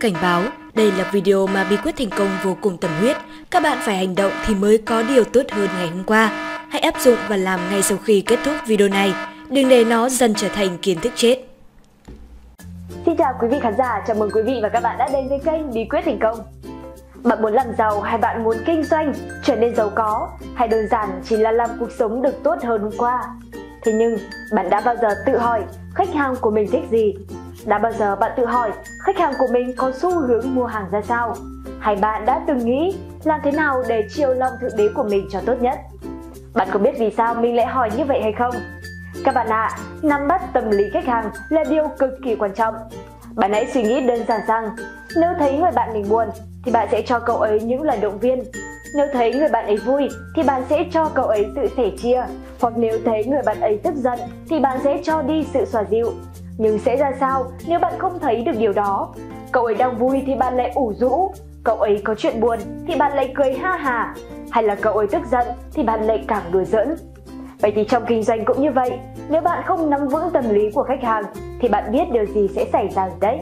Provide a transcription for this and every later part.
Cảnh báo, đây là video mà bí quyết thành công vô cùng tâm huyết. Các bạn phải hành động thì mới có điều tốt hơn ngày hôm qua. Hãy áp dụng và làm ngay sau khi kết thúc video này. Đừng để nó dần trở thành kiến thức chết. Xin chào quý vị khán giả, chào mừng quý vị và các bạn đã đến với kênh Bí quyết thành công. Bạn muốn làm giàu hay bạn muốn kinh doanh, trở nên giàu có hay đơn giản chỉ là làm cuộc sống được tốt hơn hôm qua? Thế nhưng, bạn đã bao giờ tự hỏi khách hàng của mình thích gì? Đã bao giờ bạn tự hỏi khách hàng của mình có xu hướng mua hàng ra sao? Hay bạn đã từng nghĩ làm thế nào để chiều lòng thượng đế của mình cho tốt nhất? Bạn có biết vì sao mình lại hỏi như vậy hay không? Các bạn ạ, à, nắm bắt tâm lý khách hàng là điều cực kỳ quan trọng. Bạn hãy suy nghĩ đơn giản rằng, nếu thấy người bạn mình buồn thì bạn sẽ cho cậu ấy những lời động viên. Nếu thấy người bạn ấy vui thì bạn sẽ cho cậu ấy sự sẻ chia. Hoặc nếu thấy người bạn ấy tức giận thì bạn sẽ cho đi sự xòa dịu. Nhưng sẽ ra sao nếu bạn không thấy được điều đó? Cậu ấy đang vui thì bạn lại ủ rũ, cậu ấy có chuyện buồn thì bạn lại cười ha hà, hay là cậu ấy tức giận thì bạn lại càng đùa giỡn. Vậy thì trong kinh doanh cũng như vậy, nếu bạn không nắm vững tâm lý của khách hàng thì bạn biết điều gì sẽ xảy ra đấy.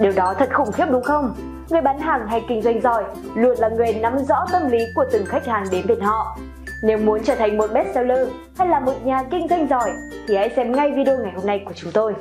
Điều đó thật khủng khiếp đúng không? Người bán hàng hay kinh doanh giỏi luôn là người nắm rõ tâm lý của từng khách hàng đến bên họ. Nếu muốn trở thành một bestseller hay là một nhà kinh doanh giỏi thì hãy xem ngay video ngày hôm nay của chúng tôi.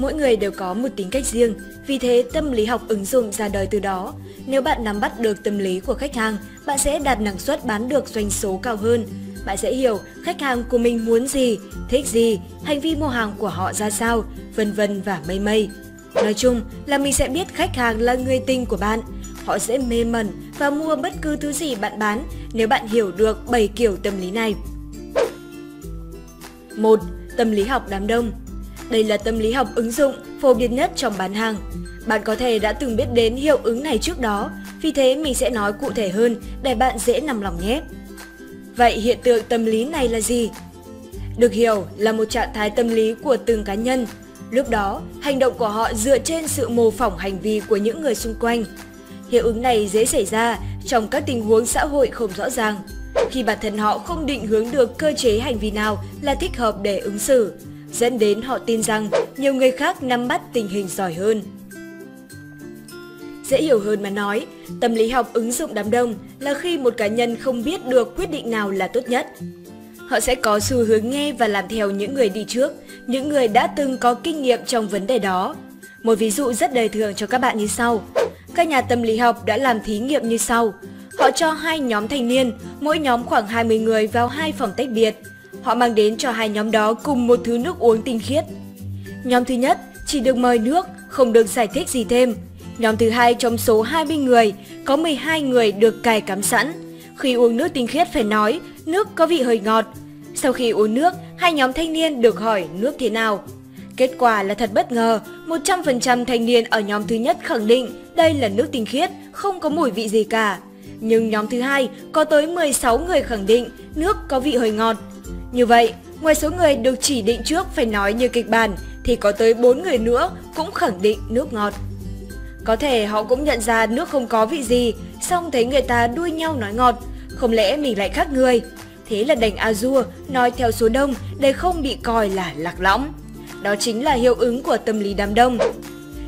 Mỗi người đều có một tính cách riêng, vì thế tâm lý học ứng dụng ra đời từ đó. Nếu bạn nắm bắt được tâm lý của khách hàng, bạn sẽ đạt năng suất bán được doanh số cao hơn. Bạn sẽ hiểu khách hàng của mình muốn gì, thích gì, hành vi mua hàng của họ ra sao, vân vân và mây mây. Nói chung là mình sẽ biết khách hàng là người tình của bạn. Họ sẽ mê mẩn và mua bất cứ thứ gì bạn bán nếu bạn hiểu được 7 kiểu tâm lý này. 1. Tâm lý học đám đông đây là tâm lý học ứng dụng phổ biến nhất trong bán hàng. Bạn có thể đã từng biết đến hiệu ứng này trước đó, vì thế mình sẽ nói cụ thể hơn để bạn dễ nằm lòng nhé. Vậy hiện tượng tâm lý này là gì? Được hiểu là một trạng thái tâm lý của từng cá nhân. Lúc đó, hành động của họ dựa trên sự mô phỏng hành vi của những người xung quanh. Hiệu ứng này dễ xảy ra trong các tình huống xã hội không rõ ràng. Khi bản thân họ không định hướng được cơ chế hành vi nào là thích hợp để ứng xử, dẫn đến họ tin rằng nhiều người khác nắm bắt tình hình giỏi hơn. Dễ hiểu hơn mà nói, tâm lý học ứng dụng đám đông là khi một cá nhân không biết được quyết định nào là tốt nhất. Họ sẽ có xu hướng nghe và làm theo những người đi trước, những người đã từng có kinh nghiệm trong vấn đề đó. Một ví dụ rất đời thường cho các bạn như sau. Các nhà tâm lý học đã làm thí nghiệm như sau. Họ cho hai nhóm thanh niên, mỗi nhóm khoảng 20 người vào hai phòng tách biệt – Họ mang đến cho hai nhóm đó cùng một thứ nước uống tinh khiết. Nhóm thứ nhất chỉ được mời nước, không được giải thích gì thêm. Nhóm thứ hai trong số 20 người, có 12 người được cài cắm sẵn. Khi uống nước tinh khiết phải nói, nước có vị hơi ngọt. Sau khi uống nước, hai nhóm thanh niên được hỏi nước thế nào. Kết quả là thật bất ngờ, 100% thanh niên ở nhóm thứ nhất khẳng định đây là nước tinh khiết, không có mùi vị gì cả. Nhưng nhóm thứ hai có tới 16 người khẳng định nước có vị hơi ngọt. Như vậy, ngoài số người được chỉ định trước phải nói như kịch bản thì có tới 4 người nữa cũng khẳng định nước ngọt. Có thể họ cũng nhận ra nước không có vị gì, xong thấy người ta đuôi nhau nói ngọt, không lẽ mình lại khác người. Thế là đành Azure nói theo số đông để không bị coi là lạc lõng. Đó chính là hiệu ứng của tâm lý đám đông.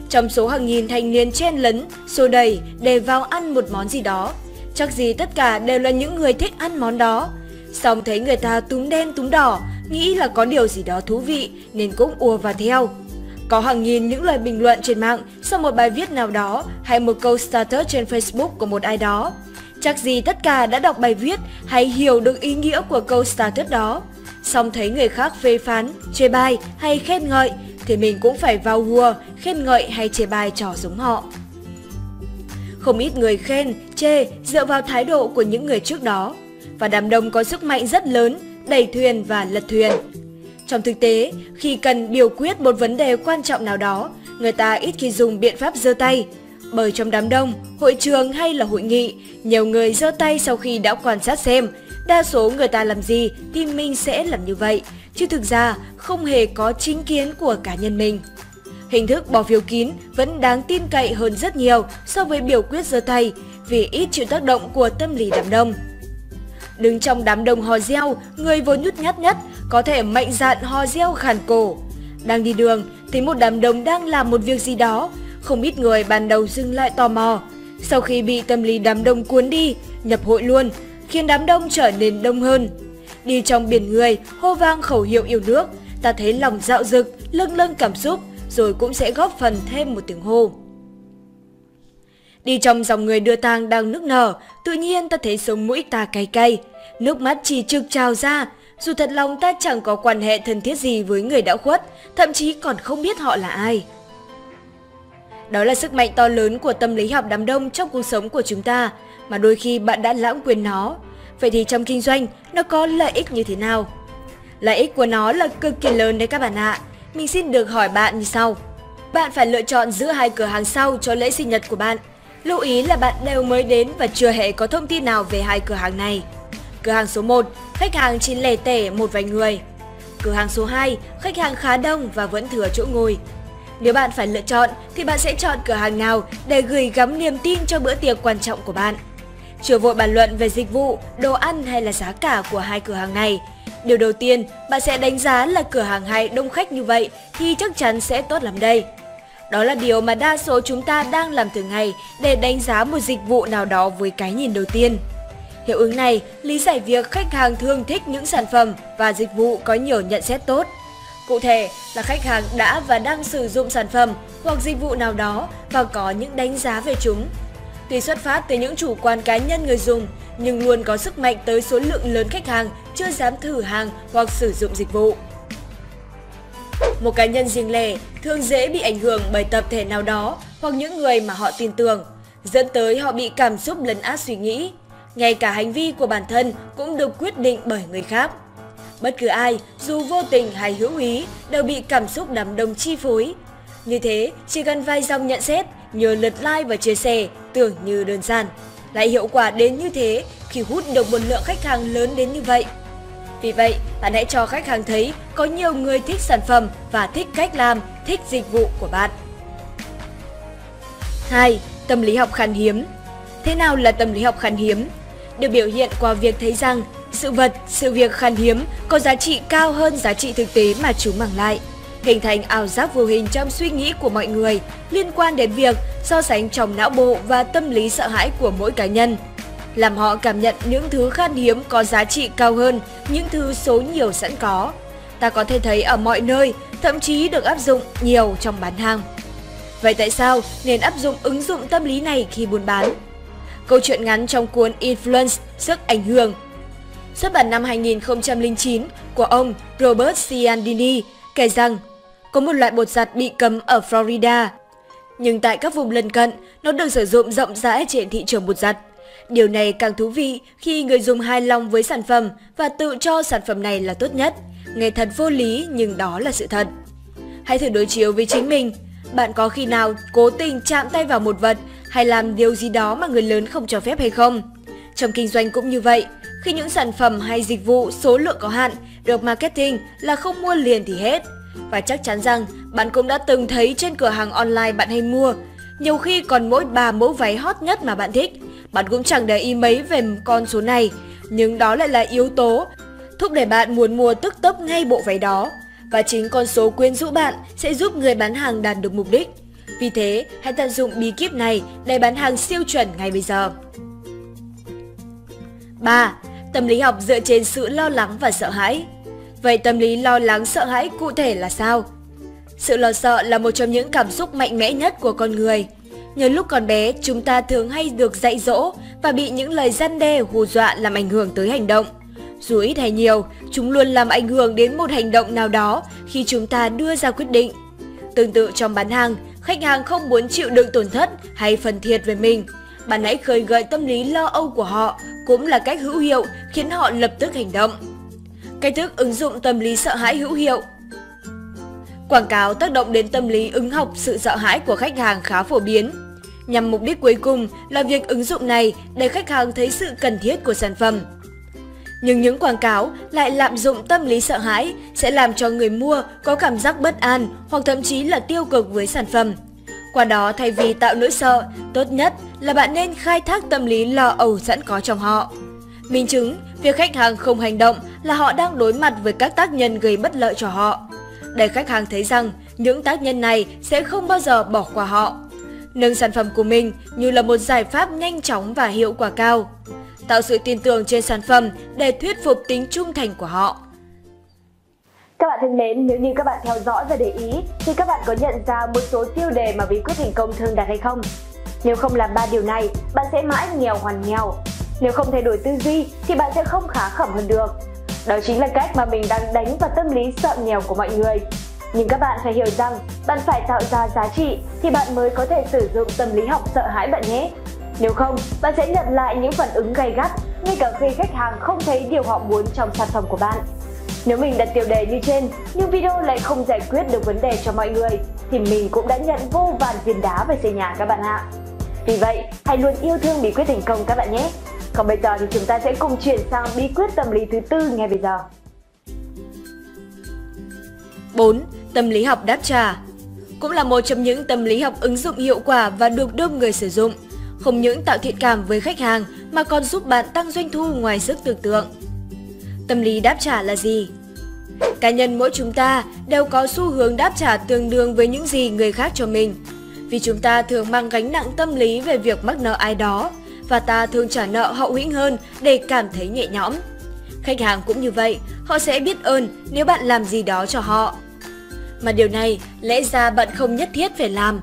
Trong số hàng nghìn thanh niên chen lấn, xô đầy để vào ăn một món gì đó, chắc gì tất cả đều là những người thích ăn món đó, Xong thấy người ta túm đen túm đỏ, nghĩ là có điều gì đó thú vị nên cũng ùa vào theo. Có hàng nghìn những lời bình luận trên mạng sau một bài viết nào đó hay một câu status trên Facebook của một ai đó. Chắc gì tất cả đã đọc bài viết hay hiểu được ý nghĩa của câu status đó. Xong thấy người khác phê phán, chê bai hay khen ngợi thì mình cũng phải vào hùa, khen ngợi hay chê bai trò giống họ. Không ít người khen, chê dựa vào thái độ của những người trước đó và đám đông có sức mạnh rất lớn, đẩy thuyền và lật thuyền. Trong thực tế, khi cần biểu quyết một vấn đề quan trọng nào đó, người ta ít khi dùng biện pháp giơ tay. Bởi trong đám đông, hội trường hay là hội nghị, nhiều người giơ tay sau khi đã quan sát xem, đa số người ta làm gì thì mình sẽ làm như vậy, chứ thực ra không hề có chính kiến của cá nhân mình. Hình thức bỏ phiếu kín vẫn đáng tin cậy hơn rất nhiều so với biểu quyết giơ tay vì ít chịu tác động của tâm lý đám đông. Đứng trong đám đông hò reo, người vốn nhút nhát nhất có thể mạnh dạn hò reo khàn cổ. Đang đi đường, thấy một đám đông đang làm một việc gì đó, không ít người ban đầu dừng lại tò mò. Sau khi bị tâm lý đám đông cuốn đi, nhập hội luôn, khiến đám đông trở nên đông hơn. Đi trong biển người, hô vang khẩu hiệu yêu nước, ta thấy lòng dạo dực, lâng lâng cảm xúc, rồi cũng sẽ góp phần thêm một tiếng hô. Đi trong dòng người đưa tang đang nức nở, tự nhiên ta thấy sống mũi ta cay cay. Nước mắt chỉ trực trào ra, dù thật lòng ta chẳng có quan hệ thân thiết gì với người đã khuất, thậm chí còn không biết họ là ai. Đó là sức mạnh to lớn của tâm lý học đám đông trong cuộc sống của chúng ta, mà đôi khi bạn đã lãng quên nó. Vậy thì trong kinh doanh, nó có lợi ích như thế nào? Lợi ích của nó là cực kỳ lớn đấy các bạn ạ. Mình xin được hỏi bạn như sau. Bạn phải lựa chọn giữa hai cửa hàng sau cho lễ sinh nhật của bạn. Lưu ý là bạn đều mới đến và chưa hề có thông tin nào về hai cửa hàng này. Cửa hàng số 1, khách hàng chỉ lẻ tẻ một vài người. Cửa hàng số 2, khách hàng khá đông và vẫn thừa chỗ ngồi. Nếu bạn phải lựa chọn thì bạn sẽ chọn cửa hàng nào để gửi gắm niềm tin cho bữa tiệc quan trọng của bạn. Chưa vội bàn luận về dịch vụ, đồ ăn hay là giá cả của hai cửa hàng này. Điều đầu tiên, bạn sẽ đánh giá là cửa hàng hay đông khách như vậy thì chắc chắn sẽ tốt lắm đây. Đó là điều mà đa số chúng ta đang làm thường ngày để đánh giá một dịch vụ nào đó với cái nhìn đầu tiên. Hiệu ứng này lý giải việc khách hàng thường thích những sản phẩm và dịch vụ có nhiều nhận xét tốt. Cụ thể là khách hàng đã và đang sử dụng sản phẩm hoặc dịch vụ nào đó và có những đánh giá về chúng. Tuy xuất phát từ những chủ quan cá nhân người dùng, nhưng luôn có sức mạnh tới số lượng lớn khách hàng chưa dám thử hàng hoặc sử dụng dịch vụ. Một cá nhân riêng lẻ thường dễ bị ảnh hưởng bởi tập thể nào đó hoặc những người mà họ tin tưởng, dẫn tới họ bị cảm xúc lấn át suy nghĩ. Ngay cả hành vi của bản thân cũng được quyết định bởi người khác. Bất cứ ai, dù vô tình hay hữu ý, đều bị cảm xúc đám đông chi phối. Như thế, chỉ cần vài dòng nhận xét, nhờ lượt like và chia sẻ, tưởng như đơn giản. Lại hiệu quả đến như thế khi hút được một lượng khách hàng lớn đến như vậy. Vì vậy, bạn hãy cho khách hàng thấy có nhiều người thích sản phẩm và thích cách làm, thích dịch vụ của bạn. 2. Tâm lý học khan hiếm Thế nào là tâm lý học khan hiếm? Được biểu hiện qua việc thấy rằng sự vật, sự việc khan hiếm có giá trị cao hơn giá trị thực tế mà chúng mang lại. Hình thành ảo giác vô hình trong suy nghĩ của mọi người liên quan đến việc so sánh trong não bộ và tâm lý sợ hãi của mỗi cá nhân làm họ cảm nhận những thứ khan hiếm có giá trị cao hơn những thứ số nhiều sẵn có. Ta có thể thấy ở mọi nơi, thậm chí được áp dụng nhiều trong bán hàng. Vậy tại sao nên áp dụng ứng dụng tâm lý này khi buôn bán? Câu chuyện ngắn trong cuốn Influence, sức ảnh hưởng xuất bản năm 2009 của ông Robert Cialdini kể rằng có một loại bột giặt bị cấm ở Florida. Nhưng tại các vùng lân cận, nó được sử dụng rộng rãi trên thị trường bột giặt. Điều này càng thú vị khi người dùng hài lòng với sản phẩm và tự cho sản phẩm này là tốt nhất. Nghe thật vô lý nhưng đó là sự thật. Hãy thử đối chiếu với chính mình. Bạn có khi nào cố tình chạm tay vào một vật hay làm điều gì đó mà người lớn không cho phép hay không? Trong kinh doanh cũng như vậy, khi những sản phẩm hay dịch vụ số lượng có hạn được marketing là không mua liền thì hết. Và chắc chắn rằng bạn cũng đã từng thấy trên cửa hàng online bạn hay mua, nhiều khi còn mỗi ba mẫu váy hot nhất mà bạn thích bạn cũng chẳng để ý mấy về con số này, nhưng đó lại là yếu tố thúc đẩy bạn muốn mua tức tốc ngay bộ váy đó. Và chính con số quyến rũ bạn sẽ giúp người bán hàng đạt được mục đích. Vì thế, hãy tận dụng bí kíp này để bán hàng siêu chuẩn ngay bây giờ. 3. Tâm lý học dựa trên sự lo lắng và sợ hãi. Vậy tâm lý lo lắng sợ hãi cụ thể là sao? Sự lo sợ là một trong những cảm xúc mạnh mẽ nhất của con người. Nhờ lúc còn bé, chúng ta thường hay được dạy dỗ và bị những lời răn đe hù dọa làm ảnh hưởng tới hành động. Dù ít hay nhiều, chúng luôn làm ảnh hưởng đến một hành động nào đó khi chúng ta đưa ra quyết định. Tương tự trong bán hàng, khách hàng không muốn chịu đựng tổn thất hay phần thiệt về mình. Bạn hãy khơi gợi tâm lý lo âu của họ, cũng là cách hữu hiệu khiến họ lập tức hành động. Cách thức ứng dụng tâm lý sợ hãi hữu hiệu Quảng cáo tác động đến tâm lý ứng học sự sợ hãi của khách hàng khá phổ biến. Nhằm mục đích cuối cùng là việc ứng dụng này để khách hàng thấy sự cần thiết của sản phẩm. Nhưng những quảng cáo lại lạm dụng tâm lý sợ hãi sẽ làm cho người mua có cảm giác bất an hoặc thậm chí là tiêu cực với sản phẩm. Qua đó thay vì tạo nỗi sợ, tốt nhất là bạn nên khai thác tâm lý lo âu sẵn có trong họ. Minh chứng, việc khách hàng không hành động là họ đang đối mặt với các tác nhân gây bất lợi cho họ. Để khách hàng thấy rằng những tác nhân này sẽ không bao giờ bỏ qua họ. Nâng sản phẩm của mình như là một giải pháp nhanh chóng và hiệu quả cao. Tạo sự tin tưởng trên sản phẩm để thuyết phục tính trung thành của họ. Các bạn thân mến, nếu như các bạn theo dõi và để ý thì các bạn có nhận ra một số tiêu đề mà bí quyết thành công thường đặt hay không? Nếu không làm ba điều này, bạn sẽ mãi nghèo hoàn nghèo. Nếu không thay đổi tư duy thì bạn sẽ không khá khẩm hơn được. Đó chính là cách mà mình đang đánh vào tâm lý sợ nghèo của mọi người. Nhưng các bạn phải hiểu rằng bạn phải tạo ra giá trị thì bạn mới có thể sử dụng tâm lý học sợ hãi bạn nhé. Nếu không, bạn sẽ nhận lại những phản ứng gay gắt ngay cả khi khách hàng không thấy điều họ muốn trong sản phẩm của bạn. Nếu mình đặt tiêu đề như trên nhưng video lại không giải quyết được vấn đề cho mọi người thì mình cũng đã nhận vô vàn viên đá về xây nhà các bạn ạ. Vì vậy, hãy luôn yêu thương bí quyết thành công các bạn nhé. Còn bây giờ thì chúng ta sẽ cùng chuyển sang bí quyết tâm lý thứ tư ngay bây giờ. 4. Tâm lý học đáp trả Cũng là một trong những tâm lý học ứng dụng hiệu quả và được đông người sử dụng. Không những tạo thiện cảm với khách hàng mà còn giúp bạn tăng doanh thu ngoài sức tưởng tượng. Tâm lý đáp trả là gì? Cá nhân mỗi chúng ta đều có xu hướng đáp trả tương đương với những gì người khác cho mình. Vì chúng ta thường mang gánh nặng tâm lý về việc mắc nợ ai đó và ta thường trả nợ hậu hĩnh hơn để cảm thấy nhẹ nhõm. Khách hàng cũng như vậy, họ sẽ biết ơn nếu bạn làm gì đó cho họ. Mà điều này lẽ ra bạn không nhất thiết phải làm.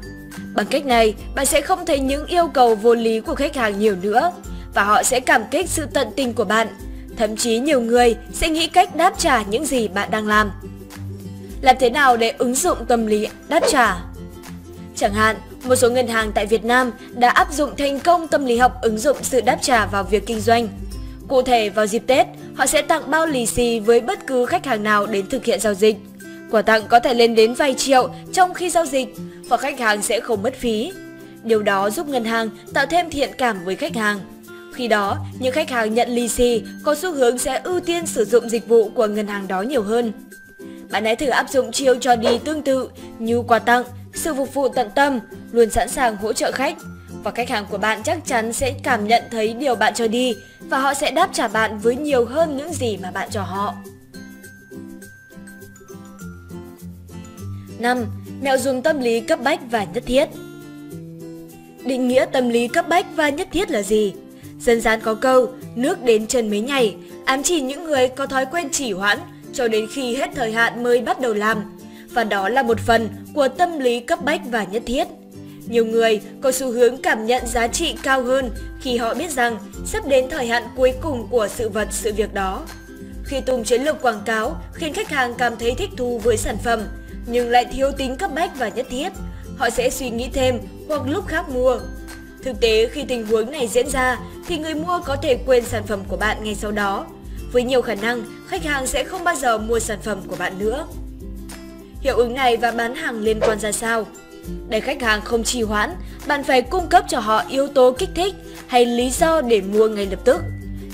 Bằng cách này, bạn sẽ không thấy những yêu cầu vô lý của khách hàng nhiều nữa và họ sẽ cảm kích sự tận tình của bạn. Thậm chí nhiều người sẽ nghĩ cách đáp trả những gì bạn đang làm. Làm thế nào để ứng dụng tâm lý đáp trả? Chẳng hạn, một số ngân hàng tại Việt Nam đã áp dụng thành công tâm lý học ứng dụng sự đáp trả vào việc kinh doanh. Cụ thể, vào dịp Tết, họ sẽ tặng bao lì xì với bất cứ khách hàng nào đến thực hiện giao dịch. Quà tặng có thể lên đến vài triệu trong khi giao dịch và khách hàng sẽ không mất phí. Điều đó giúp ngân hàng tạo thêm thiện cảm với khách hàng. Khi đó, những khách hàng nhận lì xì có xu hướng sẽ ưu tiên sử dụng dịch vụ của ngân hàng đó nhiều hơn. Bạn hãy thử áp dụng chiêu cho đi tương tự như quà tặng, sự phục vụ tận tâm, luôn sẵn sàng hỗ trợ khách. Và khách hàng của bạn chắc chắn sẽ cảm nhận thấy điều bạn cho đi và họ sẽ đáp trả bạn với nhiều hơn những gì mà bạn cho họ. 5. Mẹo dùng tâm lý cấp bách và nhất thiết Định nghĩa tâm lý cấp bách và nhất thiết là gì? Dân gian có câu, nước đến chân mới nhảy, ám chỉ những người có thói quen chỉ hoãn cho đến khi hết thời hạn mới bắt đầu làm. Và đó là một phần của tâm lý cấp bách và nhất thiết. Nhiều người có xu hướng cảm nhận giá trị cao hơn khi họ biết rằng sắp đến thời hạn cuối cùng của sự vật sự việc đó. Khi tung chiến lược quảng cáo khiến khách hàng cảm thấy thích thú với sản phẩm nhưng lại thiếu tính cấp bách và nhất thiết, họ sẽ suy nghĩ thêm hoặc lúc khác mua. Thực tế khi tình huống này diễn ra thì người mua có thể quên sản phẩm của bạn ngay sau đó. Với nhiều khả năng, khách hàng sẽ không bao giờ mua sản phẩm của bạn nữa. Hiệu ứng này và bán hàng liên quan ra sao? Để khách hàng không trì hoãn, bạn phải cung cấp cho họ yếu tố kích thích hay lý do để mua ngay lập tức.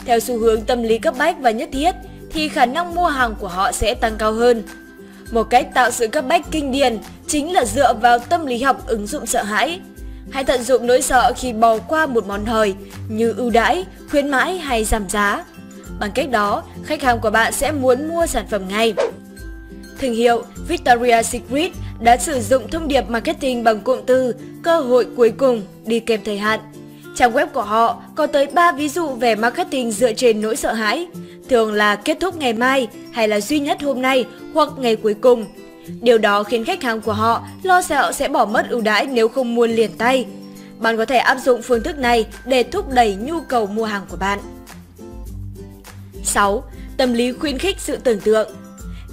Theo xu hướng tâm lý cấp bách và nhất thiết, thì khả năng mua hàng của họ sẽ tăng cao hơn. Một cách tạo sự cấp bách kinh điển chính là dựa vào tâm lý học ứng dụng sợ hãi. Hãy tận dụng nỗi sợ khi bỏ qua một món hời như ưu đãi, khuyến mãi hay giảm giá. Bằng cách đó, khách hàng của bạn sẽ muốn mua sản phẩm ngay. Thương hiệu Victoria's Secret đã sử dụng thông điệp marketing bằng cụm từ cơ hội cuối cùng đi kèm thời hạn. Trang web của họ có tới 3 ví dụ về marketing dựa trên nỗi sợ hãi, thường là kết thúc ngày mai hay là duy nhất hôm nay hoặc ngày cuối cùng. Điều đó khiến khách hàng của họ lo sợ sẽ bỏ mất ưu đãi nếu không mua liền tay. Bạn có thể áp dụng phương thức này để thúc đẩy nhu cầu mua hàng của bạn. 6. Tâm lý khuyến khích sự tưởng tượng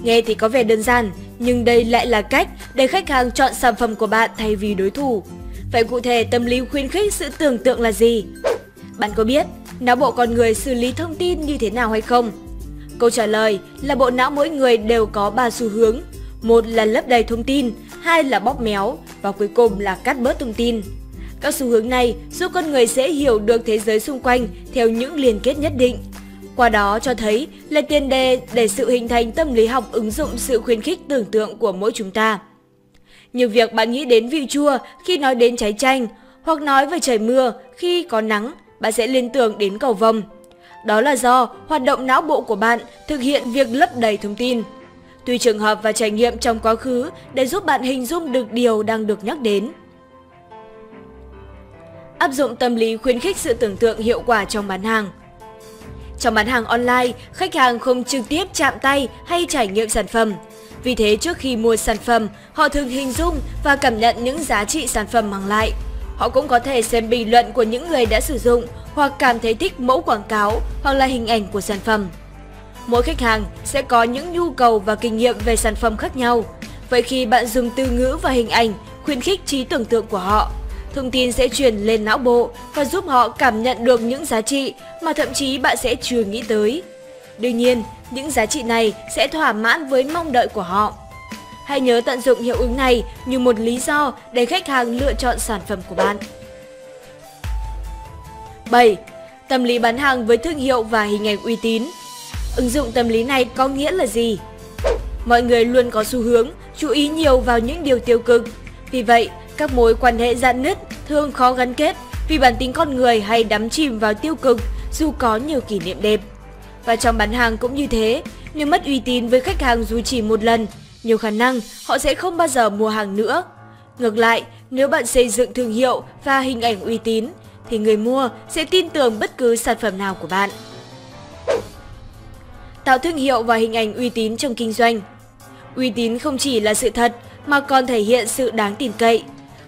Nghe thì có vẻ đơn giản, nhưng đây lại là cách để khách hàng chọn sản phẩm của bạn thay vì đối thủ. Vậy cụ thể tâm lý khuyến khích sự tưởng tượng là gì? Bạn có biết não bộ con người xử lý thông tin như thế nào hay không? Câu trả lời là bộ não mỗi người đều có 3 xu hướng. Một là lấp đầy thông tin, hai là bóp méo và cuối cùng là cắt bớt thông tin. Các xu hướng này giúp con người dễ hiểu được thế giới xung quanh theo những liên kết nhất định. Qua đó cho thấy là tiền đề để sự hình thành tâm lý học ứng dụng sự khuyến khích tưởng tượng của mỗi chúng ta. Nhiều việc bạn nghĩ đến vị chua khi nói đến trái chanh, hoặc nói về trời mưa khi có nắng, bạn sẽ liên tưởng đến cầu vồng. Đó là do hoạt động não bộ của bạn thực hiện việc lấp đầy thông tin. Tùy trường hợp và trải nghiệm trong quá khứ để giúp bạn hình dung được điều đang được nhắc đến. Áp dụng tâm lý khuyến khích sự tưởng tượng hiệu quả trong bán hàng. Trong bán hàng online, khách hàng không trực tiếp chạm tay hay trải nghiệm sản phẩm. Vì thế trước khi mua sản phẩm, họ thường hình dung và cảm nhận những giá trị sản phẩm mang lại. Họ cũng có thể xem bình luận của những người đã sử dụng hoặc cảm thấy thích mẫu quảng cáo hoặc là hình ảnh của sản phẩm. Mỗi khách hàng sẽ có những nhu cầu và kinh nghiệm về sản phẩm khác nhau. Vậy khi bạn dùng từ ngữ và hình ảnh khuyến khích trí tưởng tượng của họ, thông tin sẽ truyền lên não bộ và giúp họ cảm nhận được những giá trị mà thậm chí bạn sẽ chưa nghĩ tới. Đương nhiên, những giá trị này sẽ thỏa mãn với mong đợi của họ. Hãy nhớ tận dụng hiệu ứng này như một lý do để khách hàng lựa chọn sản phẩm của bạn. 7. Tâm lý bán hàng với thương hiệu và hình ảnh uy tín Ứng dụng tâm lý này có nghĩa là gì? Mọi người luôn có xu hướng chú ý nhiều vào những điều tiêu cực. Vì vậy, các mối quan hệ dạn nứt thường khó gắn kết vì bản tính con người hay đắm chìm vào tiêu cực dù có nhiều kỷ niệm đẹp. Và trong bán hàng cũng như thế, nếu mất uy tín với khách hàng dù chỉ một lần, nhiều khả năng họ sẽ không bao giờ mua hàng nữa. Ngược lại, nếu bạn xây dựng thương hiệu và hình ảnh uy tín, thì người mua sẽ tin tưởng bất cứ sản phẩm nào của bạn. Tạo thương hiệu và hình ảnh uy tín trong kinh doanh Uy tín không chỉ là sự thật mà còn thể hiện sự đáng tin cậy.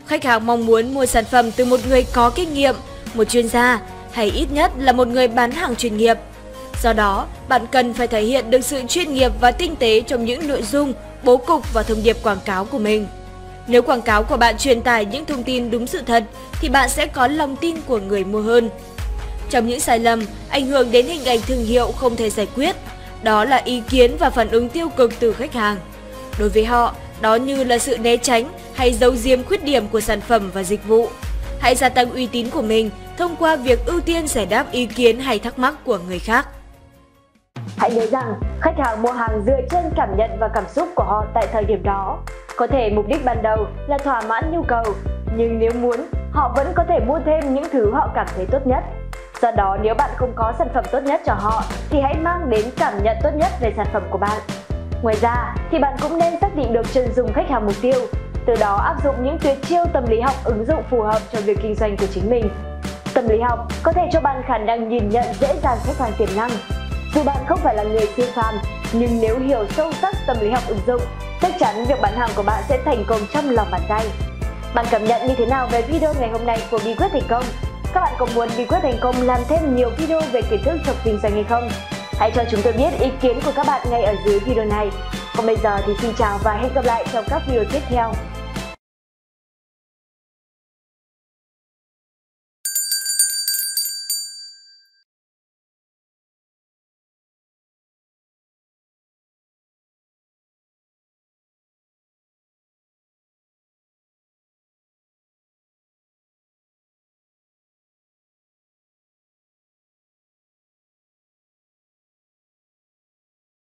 Khách hàng mong muốn mua sản phẩm từ một người có kinh nghiệm, một chuyên gia hay ít nhất là một người bán hàng chuyên nghiệp. Do đó, bạn cần phải thể hiện được sự chuyên nghiệp và tinh tế trong những nội dung, bố cục và thông điệp quảng cáo của mình. Nếu quảng cáo của bạn truyền tải những thông tin đúng sự thật thì bạn sẽ có lòng tin của người mua hơn. Trong những sai lầm ảnh hưởng đến hình ảnh thương hiệu không thể giải quyết, đó là ý kiến và phản ứng tiêu cực từ khách hàng. Đối với họ, đó như là sự né tránh hay giấu diếm khuyết điểm của sản phẩm và dịch vụ. Hãy gia tăng uy tín của mình thông qua việc ưu tiên giải đáp ý kiến hay thắc mắc của người khác. Hãy nhớ rằng, khách hàng mua hàng dựa trên cảm nhận và cảm xúc của họ tại thời điểm đó. Có thể mục đích ban đầu là thỏa mãn nhu cầu, nhưng nếu muốn, họ vẫn có thể mua thêm những thứ họ cảm thấy tốt nhất. Do đó nếu bạn không có sản phẩm tốt nhất cho họ thì hãy mang đến cảm nhận tốt nhất về sản phẩm của bạn. Ngoài ra thì bạn cũng nên xác định được chân dung khách hàng mục tiêu, từ đó áp dụng những tuyệt chiêu tâm lý học ứng dụng phù hợp cho việc kinh doanh của chính mình. Tâm lý học có thể cho bạn khả năng nhìn nhận dễ dàng khách hàng tiềm năng. Dù bạn không phải là người siêu phàm, nhưng nếu hiểu sâu sắc tâm lý học ứng dụng, chắc chắn việc bán hàng của bạn sẽ thành công trong lòng bàn tay. Bạn cảm nhận như thế nào về video ngày hôm nay của bí quyết thành công? Các bạn có muốn bí quyết thành công làm thêm nhiều video về kiến thức trong kinh doanh hay không? Hãy cho chúng tôi biết ý kiến của các bạn ngay ở dưới video này. Còn bây giờ thì xin chào và hẹn gặp lại trong các video tiếp theo.